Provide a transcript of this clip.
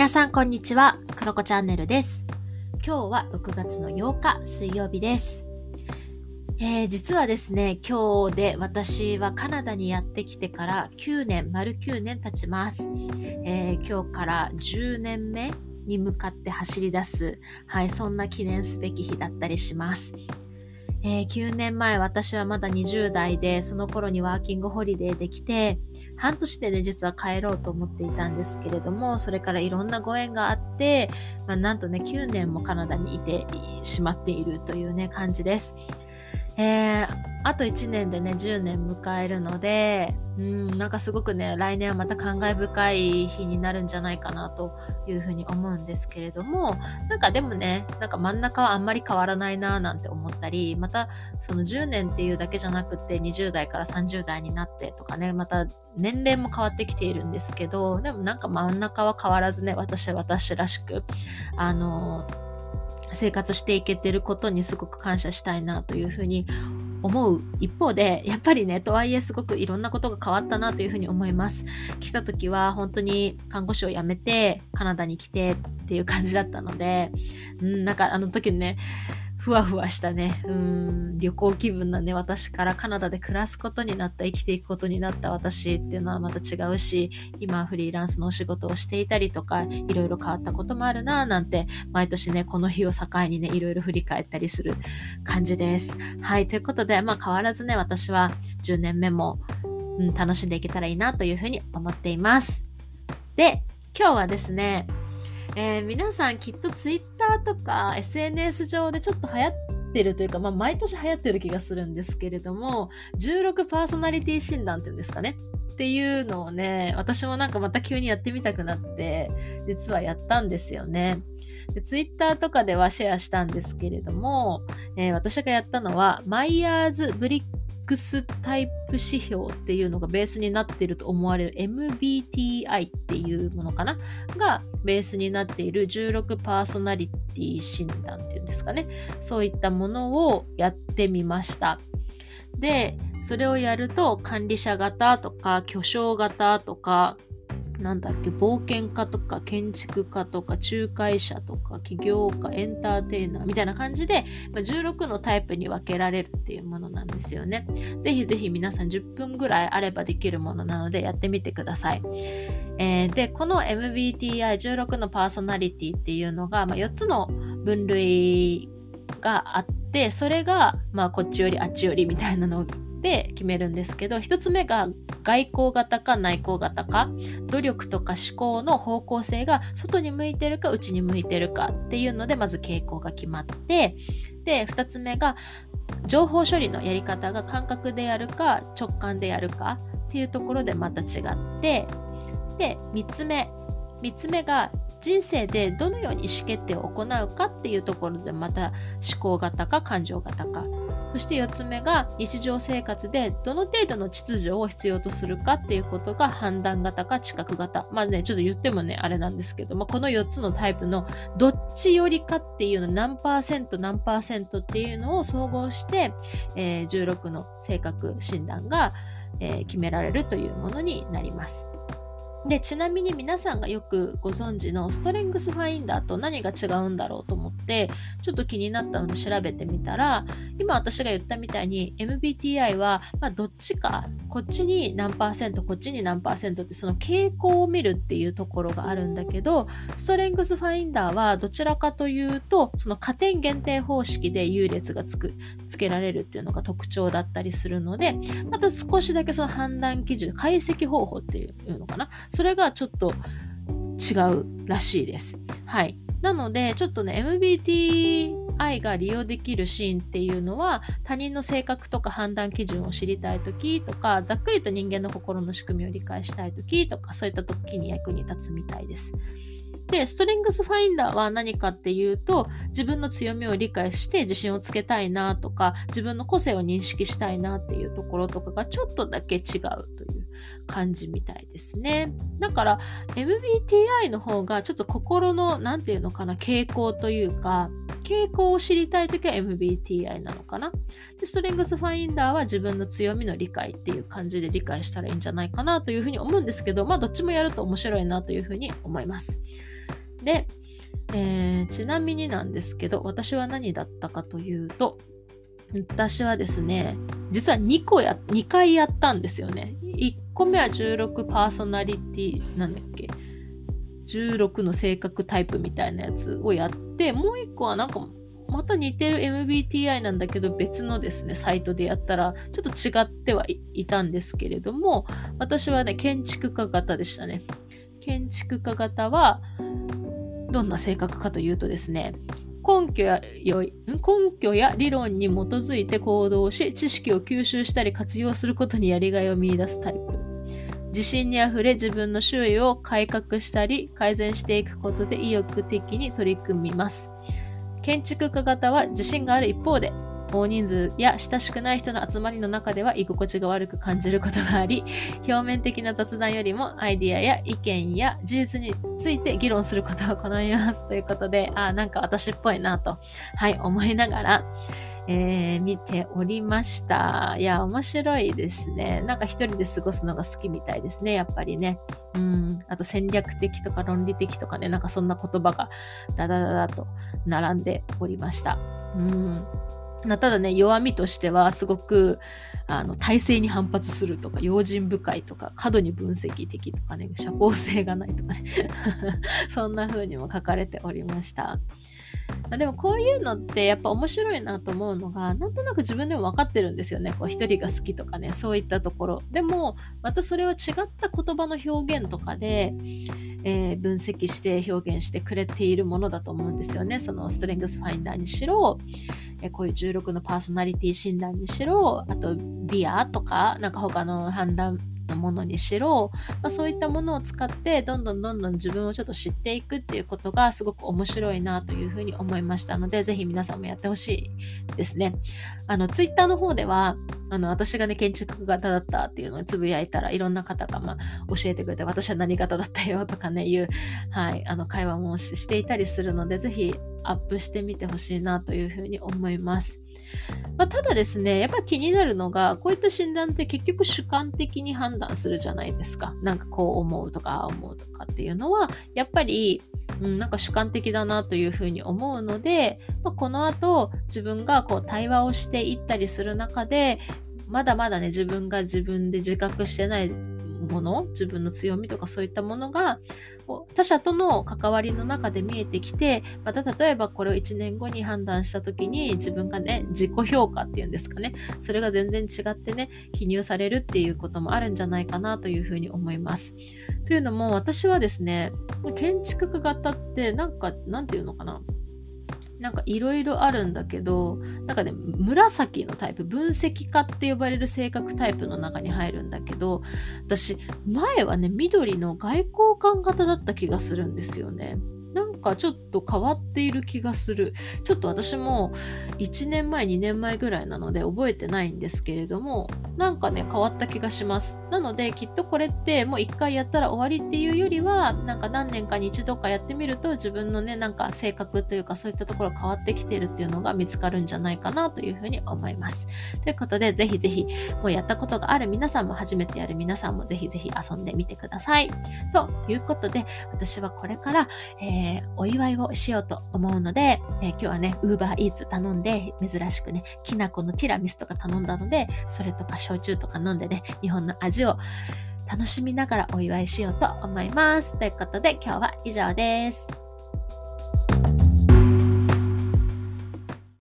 皆さんこんにちは、クロコチャンネルです。今日は6月の8日水曜日です。えー実はですね、今日で私はカナダにやってきてから9年、丸9年経ちます。えー今日から10年目に向かって走り出す、はい、そんな記念すべき日だったりします。えー9年前私はまだ20代でその頃にワーキングホリデーできて半年でね実は帰ろうと思っていたんですけれどもそれからいろんなご縁があって、まあ、なんとね9年もカナダにいてしまっているというね感じです。えーあと1年でね10年迎えるのでうんなんかすごくね来年はまた感慨深い日になるんじゃないかなというふうに思うんですけれどもなんかでもねなんか真ん中はあんまり変わらないなーなんて思ったりまたその10年っていうだけじゃなくて20代から30代になってとかねまた年齢も変わってきているんですけどでもなんか真ん中は変わらずね私は私らしくあの生活していけてることにすごく感謝したいなというふうに思う一方でやっぱりねとはいえすごくいろんなことが変わったなというふうに思います。来た時は本当に看護師を辞めてカナダに来てっていう感じだったのでうんなんかあの時にねふわふわしたね、うん、旅行気分なね、私からカナダで暮らすことになった、生きていくことになった。私っていうのはまた違うし、今フリーランスのお仕事をしていたりとか、いろいろ変わったこともあるなぁ。なんて、毎年ね、この日を境にね、いろいろ振り返ったりする感じです。はい、ということで、まあ変わらずね、私は10年目も、うん、楽しんでいけたらいいなというふうに思っています。で、今日はですね、えー皆さんきっと Twitter とか SNS 上でちょっと流行ってるというか、まあ、毎年流行ってる気がするんですけれども16パーソナリティ診断っていうんですかねっていうのをね私もなんかまた急にやってみたくなって実はやったんですよね。で Twitter とかではシェアしたんですけれども、えー私がやったのはマイヤーズ・ブリッ X タイプ指標っていうのがベースになっていると思われる MBTI っていうものかな？がベースになっている16パーソナリティ診断っていうんですかね。そういったものをやってみました。でそれをやると管理者型とか巨匠型とかなんだっけ冒険家とか建築家とか仲介者とか起業家エンターテイナーみたいな感じでま16のタイプに分けられるっていうものなんですよね。ぜひぜひ皆さん10分ぐらいあればできるものなのでやってみてください。えーで、この MBTI16 のパーソナリティっていうのが、まあ、4つの分類があって、それが、まあ、こっちよりあっちよりみたいなのをで決めるんですけど、1つ目が外交型か内向型か、努力とか思考の方向性が外に向いてるか内に向いてるかっていうので、まず傾向が決まって、で、2つ目が情報処理のやり方が感覚でやるか直感でやるかっていうところでまた違って、で3つ目3つ目が人生でどのように意思決定を行うかっていうところでまた思考型か感情型かそして4つ目が日常生活でどの程度の秩序を必要とするかっていうことが判断型か知覚型まあねちょっと言ってもねあれなんですけどもこの4つのタイプのどっちよりかっていうの何パーセント何パーセントっていうのを総合して、えー16の性格診断が、えー決められるというものになります。でちなみに皆さんがよくご存知のストレングスファインダーと何が違うんだろうと思ってちょっと気になったので調べてみたら今私が言ったみたいに MBTI は、まあ、どっちかこっちに何パーセントこっちに何パーセントってその傾向を見るっていうところがあるんだけどストレングスファインダーはどちらかというとその加点限定方式で優劣がつくつけられるっていうのが特徴だったりするのでまた少しだけその判断基準解析方法っていうのかなそれがちょっと違うらしいです。はい。なので、ちょっとね、MBTI が利用できるシーンっていうのは、他人の性格とか判断基準を知りたいときとか、ざっくりと人間の心の仕組みを理解したいときとか、そういったときに役に立つみたいです。で、ストレングスファインダーは何かっていうと、自分の強みを理解して自信をつけたいなとか、自分の個性を認識したいなっていうところとかがちょっとだけ違う感じみたいですね。だから MBTI の方がちょっと心の、なんていうのかな、傾向というか、傾向を知りたいときは MBTI なのかな。で、ストレングスファインダーは自分の強みの理解っていう感じで理解したらいいんじゃないかなというふうに思うんですけど、まあどっちもやると面白いなというふうに思います。で、えー、ちなみになんですけど、私は何だったかというと、私はですね、実は2個や、2回やったんですよね。1個目は16パーソナリティ、なんだっけ、16の性格タイプみたいなやつをやって、もう1個はなんか、また似てる MBTI なんだけど別のですね、サイトでやったらちょっと違ってはいたんですけれども、私はね、建築家型でしたね。建築家型は、どんな性格かというとですね、根拠や根拠や理論に基づいて行動し、知識を吸収したり活用することにやりがいを見いだすタイプ。自信にあふれ自分の周囲を改革したり改善していくことで意欲的に取り組みます。建築家型は自信がある一方で大人数や親しくない人の集まりの中では居心地が悪く感じることがあり、表面的な雑談よりもアイディアや意見や事実について議論することを好みますということで、あ、なんか私っぽいなと、はい、思いながら、えー、見ておりました。いや、面白いですね。なんか一人で過ごすのが好きみたいですね、やっぱりね。うん、あと戦略的とか論理的とかね、なんかそんな言葉がダダダダと並んでおりました。うんただね、弱みとしては、すごく、あの、体制に反発するとか、用心深いとか、過度に分析的とかね、社交性がないとかね、そんな風にも書かれておりました。でもこういうのってやっぱ面白いなと思うのがなんとなく自分でも分かってるんですよね。こう一人が好きとかねそういったところ。でもまたそれを違った言葉の表現とかで、えー、分析して表現してくれているものだと思うんですよね。そのストレングスファインダーにしろ、えー、こういう16のパーソナリティ診断にしろあとビアとかなんか他の判断のものにしろ、まあ、そういったものを使ってどんどんどんどん自分をちょっと知っていくっていうことがすごく面白いなというふうに思いましたのでぜひ皆さんもやってほしいですね。あのツイッターの方ではあの私がね建築型だったっていうのをつぶやいたらいろんな方がま教えてくれて私は何型だったよとかねいう、はい、あの会話もしていたりするのでぜひアップしてみてほしいなというふうに思います。まあ、ただですね、やっぱ気になるのが、こういった診断って結局主観的に判断するじゃないですか。なんかこう思うとか、ああ思うとかっていうのは、やっぱり、うん、なんか主観的だなというふうに思うので、まあ、この後自分がこう対話をしていったりする中で、まだまだね、自分が自分で自覚してないもの自分の強みとかそういったものが他者との関わりの中で見えてきてまた例えばこれを1年後に判断した時に自分がね自己評価っていうんですかね。それが全然違ってね記入されるっていうこともあるんじゃないかなというふうに思います。というのも私はですね建築家型ってなんかなんていうのかななんかいろいろあるんだけど、なんかね、紫のタイプ、分析家って呼ばれる性格タイプの中に入るんだけど、私、前はね、緑の外交官型だった気がするんですよね。かちょっと変わっている気がする。ちょっと私も1年前、2年前ぐらいなので覚えてないんですけれども、なんかね、変わった気がします。なので、きっとこれってもう1回やったら終わりっていうよりは、なんか何年かに一度かやってみると自分のね、なんか性格というかそういったところ変わってきてるっていうのが見つかるんじゃないかなというふうに思います。ということで、ぜひぜひ、もうやったことがある皆さんも初めてやる皆さんもぜひぜひ遊んでみてください。ということで、私はこれから、えーお祝いをしようと思うので、えー、今日はね、ウーバーイーツ頼んで、珍しくね、きな粉のティラミスとか頼んだので、それとか焼酎とか飲んでね、日本の味を楽しみながらお祝いしようと思います。ということで今日は以上です。